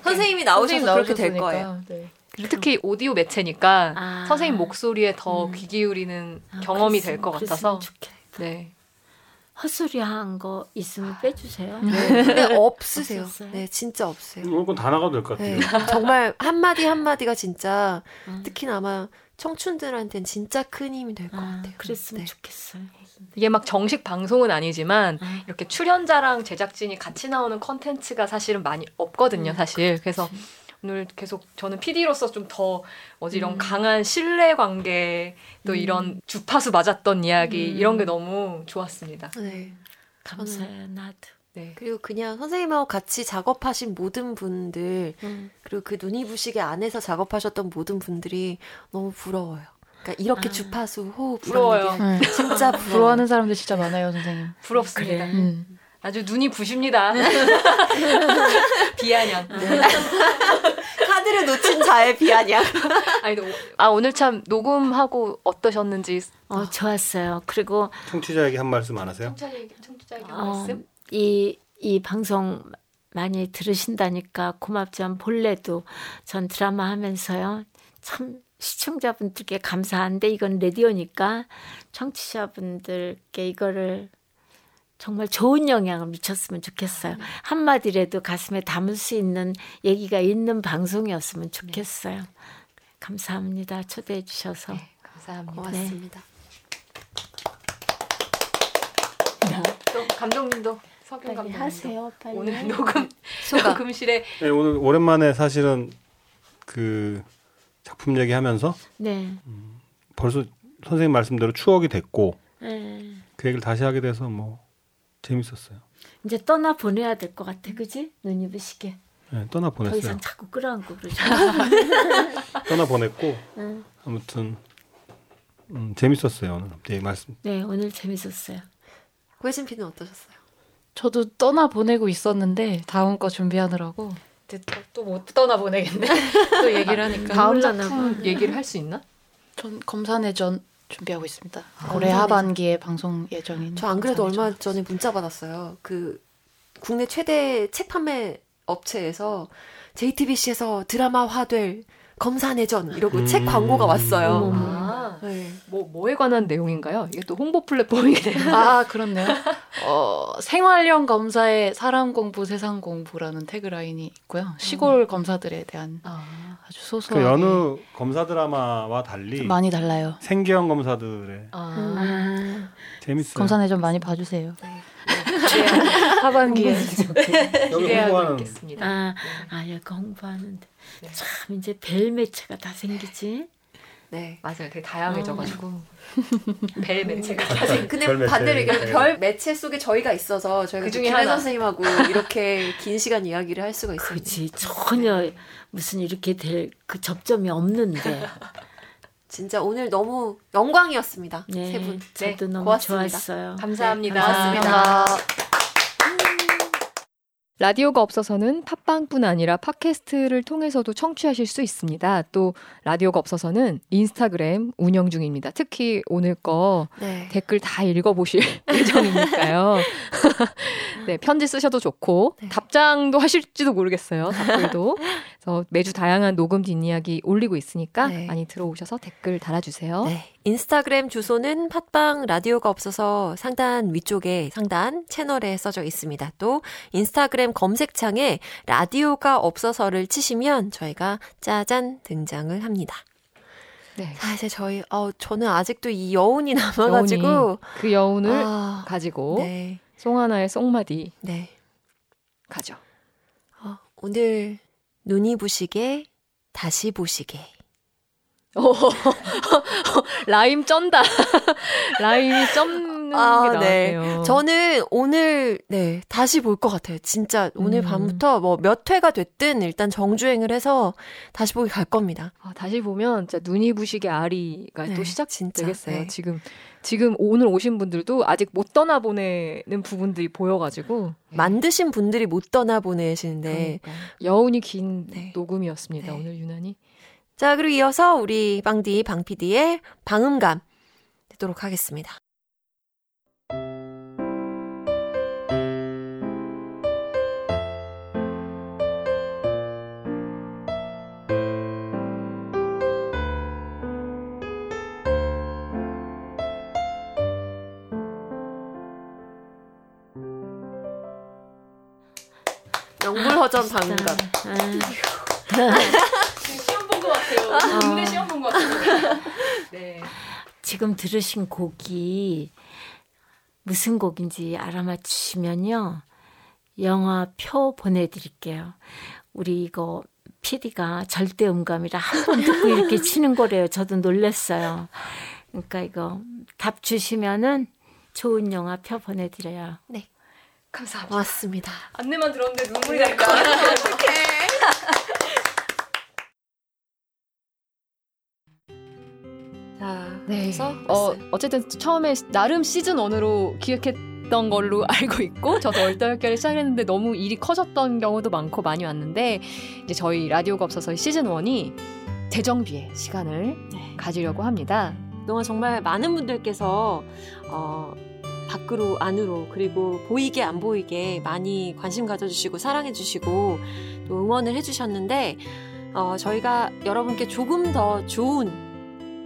선생님이 나오셔서 그렇게 될. 거예요. 네. 특히 오디오 매체니까 아. 선생님 목소리에 더 음. 귀 기울이는 아, 경험이 될 것 같아서 좋겠다. 네. 헛소리 한 거 있으면 빼주세요. 네, 없으세요. 없었어요? 네, 진짜 없어요. 오늘 건다 나가도 될것 네, 같아요. 정말 한마디 한마디가 진짜 음. 특히나 아마 청춘들한테는 진짜 큰 힘이 될것 아, 같아요. 그랬으면 네. 좋겠어요. 이게 막 정식 방송은 아니지만 아. 이렇게 출연자랑 제작진이 같이 나오는 컨텐츠가 사실은 많이 없거든요, 음, 사실. 그래서 오늘 계속 저는 PD로서 좀 더 어지 이런 음. 강한 신뢰 관계 또 음. 이런 주파수 맞았던 이야기 음. 이런 게 너무 좋았습니다. 네. 감사해요 나도. 네. 그리고 그냥 선생님하고 같이 작업하신 모든 분들 음. 그리고 그 눈이 부시게 안에서 작업하셨던 모든 분들이 너무 부러워요. 그러니까 이렇게 아. 주파수 호흡 부러워요. 게 네. 진짜 부러워요. 부러워 하는 사람들 진짜 많아요 선생님. 부럽습니다. 그래. 음. 아주 눈이 부십니다. 비아냥. 카드를 놓친 자의 비아냥. 아니, 오- 아 오늘 참 녹음하고 어떠셨는지 어 좋았어요. 그리고 청취자에게 한 말씀 안 하세요? 청취자 얘기, 청취자에게 한 어, 말씀? 이, 이 방송 많이 들으신다니까 고맙지만 본래도 전 드라마 하면서요. 참 시청자분들께 감사한데 이건 라디오니까 청취자분들께 이거를 정말 좋은 영향을 미쳤으면 좋겠어요. 한마디라도 가슴에 담을 수 있는 얘기가 있는 방송이었으면 좋겠어요. 감사합니다. 초대해 주셔서. 네, 감사합니다. 고맙습니다. 또 감독님도 석윤 빨리 감독님도 하세요. 빨리. 오늘 녹음. 녹음실에 네, 오늘 오랜만에 사실은 그 작품 얘기하면서 네. 벌써 선생님 말씀대로 추억이 됐고 네. 그 얘기를 다시 하게 돼서 뭐 재밌었어요. 이제 떠나 보내야 될 것 같아, 그지? 눈이 부시게. 네, 떠나 더 보냈어요. 이상 자꾸 끌어안고 그러죠. 떠나 보냈고 응. 아무튼 음, 재밌었어요 오늘 네, 말씀. 네, 오늘 재밌었어요. 고혜진 PD는 어떠셨어요? 저도 떠나 보내고 있었는데 다음 거 준비하느라고 또못 떠나 보내겠네. 또 얘기를 하니까 다음 작품 봐. 얘기를 할 수 있나? 전 검사 내전 준비하고 있습니다. 올해 하반기에 방송 예정인. 저 안 그래도. 얼마 전에 문자 받았어요. 그 국내 최대 책 판매 업체에서 JTBC에서 드라마화될 검사내전 이러고 음. 책 광고가 왔어요. 아, 네. 뭐 뭐에 관한 내용인가요? 이게 또 홍보 플랫폼이네요. 아 그렇네요. 어, 생활형 검사의 사람 공부, 세상 공부라는 태그라인이 있고요. 시골 검사들에 대한 아, 아주 그 소소하게 여느 검사 드라마와 달리 많이 달라요. 생계형 검사들의 아. 아, 재밌어요. 검사내전 많이 봐주세요. 네. 하반기에 여기 기대하고 홍보하는 있겠습니다. 아, 아, 여기 홍보하는데. 네. 참, 이제 벨 매체가 다 생기지? 네. 맞아요. 되게 다양해져가지고 벨 매체가 다 사실 근데 별 매체. 반대로 얘기하면 네. 별 매체 속에 저희가 있어서 저희가 그 중에 김혜 하나. 선생님하고 이렇게 긴 시간 이야기를 할 수가 있어요. 그렇지. 전혀 무슨 이렇게 될 그 접점이 없는데. 진짜 오늘 너무 영광이었습니다. 네, 세 분. 저도 네, 너무 고맙습니다. 좋았어요. 감사합니다. 네, 고맙습니다. 감사합니다. 라디오가 없어서는 팟빵뿐 아니라 팟캐스트를 통해서도 청취하실 수 있습니다. 또 라디오가 없어서는 인스타그램 운영 중입니다. 특히 오늘 거 네. 댓글 다 읽어보실 예정이니까요. 네, 편지 쓰셔도 좋고 네. 답장도 하실지도 모르겠어요. 답글도. 그래서 매주 다양한 녹음 뒷이야기 올리고 있으니까 네. 많이 들어오셔서 댓글 달아주세요. 네. 인스타그램 주소는 팟빵 라디오가 없어서 상단 위쪽에 상단 채널에 써져 있습니다. 또 인스타그램 검색창에 라디오가 없어서를 치시면 저희가 짜잔 등장을 합니다. 네. 자, 이제 저희, 어, 저는 아직도 이 여운이 남아가지고. 여운이, 그 여운을 아, 가지고. 네. 송하나의 송마디. 네. 가죠. 어, 오늘 눈이 부시게, 다시 보시게. 라임 쩐다. 라임이 쩐 는 아, 게 네. 나왔네요. 저는 오늘 네 다시 볼 것 같아요. 진짜 오늘 음. 밤부터 뭐 몇 회가 됐든 일단 정주행을 해서 다시 보기 갈 겁니다. 아, 다시 보면 진짜 눈이 부시게 아리가 네, 또 시작되겠어요. 네. 지금 지금 오늘 오신 분들도 아직 못 떠나 보내는 부분들이 보여가지고 만드신 분들이 못 떠나 보내시는데 그러니까. 여운이 긴 네. 녹음이었습니다. 네. 오늘 유난히. 자, 그리고 이어서 우리 방디, 방피디의 방음감 듣도록 하겠습니다. 명불허전 방음감. 같아요. 국내 아. 시험 본 것 같아요. 네. 지금 들으신 곡이 무슨 곡인지 알아맞히시면요. 영화 표 보내드릴게요. 우리 이거 PD가 절대 음감이라 한 번 듣고 이렇게 치는 거래요. 저도 놀랐어요. 그러니까 이거 답 주시면은 좋은 영화 표 보내드려요. 네. 감사합니다. 맞습니다. 안내만 들었는데 눈물이 날것 같아요. 어떡해. 네. 그래서 어, 어쨌든 처음에 나름 시즌 1으로 기획했던 걸로 알고 있고 저도 얼떨결에 시작했는데 너무 일이 커졌던 경우도 많고 많이 왔는데 이제 저희 라디오가 없어서 시즌 1이 재정비의 시간을 네. 가지려고 합니다. 그동안 정말 많은 분들께서 어, 밖으로 안으로 그리고 보이게 안 보이게 많이 관심 가져주시고 사랑해주시고 또 응원을 해주셨는데 어, 저희가 여러분께 조금 더 좋은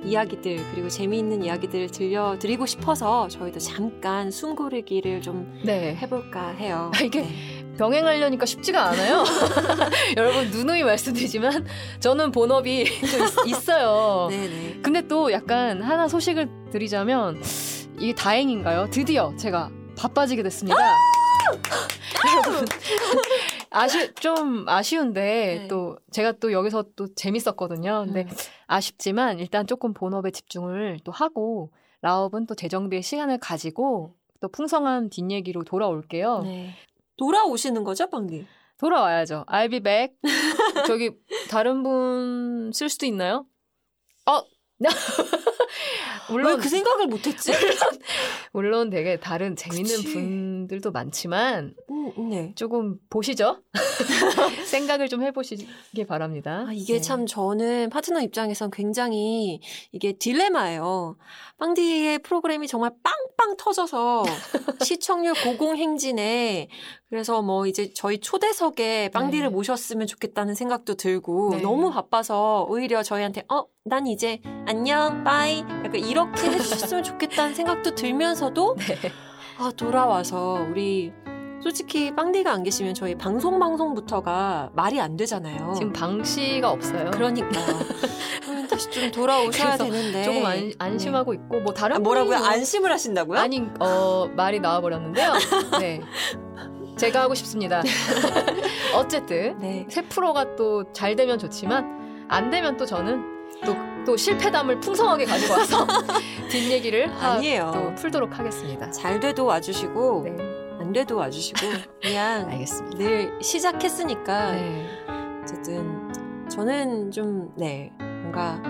이야기들 그리고 재미있는 이야기들을 들려드리고 싶어서 저희도 잠깐 숨 고르기를 좀 네. 해볼까 해요. 아, 이게 네. 병행하려니까 쉽지가 않아요. 여러분 누누이 말씀드리지만 저는 본업이 좀 있, 어요 네네. 근데 또 약간 하나 소식을 드리자면 이게 다행인가요? 드디어 제가 바빠지게 됐습니다. 아! 여러분 아쉬 좀 아쉬운데 네. 또 제가 또 여기서 또 재밌었거든요. 근데 음. 아쉽지만 일단 조금 본업에 집중을 또 하고 라업은 또 재정비의 시간을 가지고 또 풍성한 뒷얘기로 돌아올게요. 네. 돌아오시는 거죠, 빵님? 돌아와야죠. I'll be back. 저기 다른 분 쓸 수도 있나요? 어, 물론 그 생각을 못했지? 물론, 물론 되게 다른 재밌는 그치. 분들도 많지만 음, 네. 조금 보시죠. 생각을 좀 해보시기 바랍니다. 아, 이게 네. 참 저는 파트너 입장에선 굉장히 이게 딜레마예요. 빵디의 프로그램이 정말 빵빵 터져서 시청률 고공행진에 그래서 뭐 이제 저희 초대석에 빵디를 네. 모셨으면 좋겠다는 생각도 들고 네. 너무 바빠서 오히려 저희한테 어, 난 이제 안녕, 빠이 약간 이렇게 해주셨으면 좋겠다는 생각도 들면서도 네. 아 돌아와서 우리 솔직히 빵디가 안 계시면 저희 방송 방송부터가 말이 안 되잖아요. 지금 방씨가 없어요. 그러니까요. 다시 좀 돌아오셔야 되는데 조금 안, 안심하고 네. 있고 뭐 다른 아, 뭐라고요? 안심을 하신다고요? 아니 어 말이 나와 버렸는데요. 네. 제가 하고 싶습니다. 어쨌든 네. 새 프로가 또 잘 되면 좋지만 안 되면 또 저는 또, 또 실패담을 풍성하게 가지고 와서 뒷얘기를 아니에요. 또 풀도록 하겠습니다. 잘 돼도 와주시고 네. 안 돼도 와주시고 그냥 알겠습니다. 늘 시작했으니까 네. 어쨌든 저는 좀 네 뭔가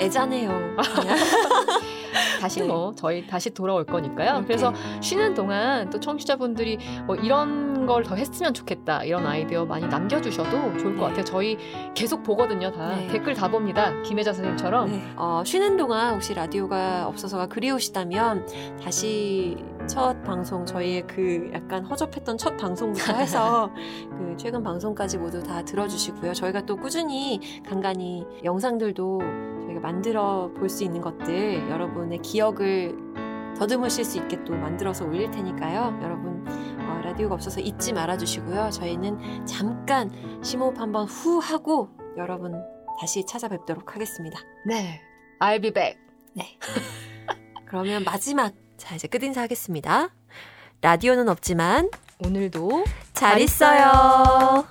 애잔해요. 다시 네. 뭐 저희 다시 돌아올 거니까요. 그래서 쉬는 동안 또 청취자분들이 뭐 이런 걸 더 했으면 좋겠다 이런 아이디어 많이 남겨주셔도 좋을 것 네. 같아요. 저희 계속 보거든요. 다 네. 댓글 다 봅니다. 김혜자 선생님처럼. 네. 어, 쉬는 동안 혹시 라디오가 없어서가 그리우시다면 다시 첫 방송 저희의 그 약간 허접했던 첫 방송부터 해서 그 최근 방송까지 모두 다 들어주시고요. 저희가 또 꾸준히 간간히 영상들도 저희가 만들어 볼 수 있는 것들 여러분의 기억을 더듬으실 수 있게 또 만들어서 올릴 테니까요. 여러분 어, 라디오가 없어서 잊지 말아 주시고요. 저희는 잠깐 심호흡 한번 후 하고 여러분 다시 찾아뵙도록 하겠습니다. 네, I'll be back. 네. 그러면 마지막 자 이제 끝인사 하겠습니다. 라디오는 없지만 오늘도 잘 있어요.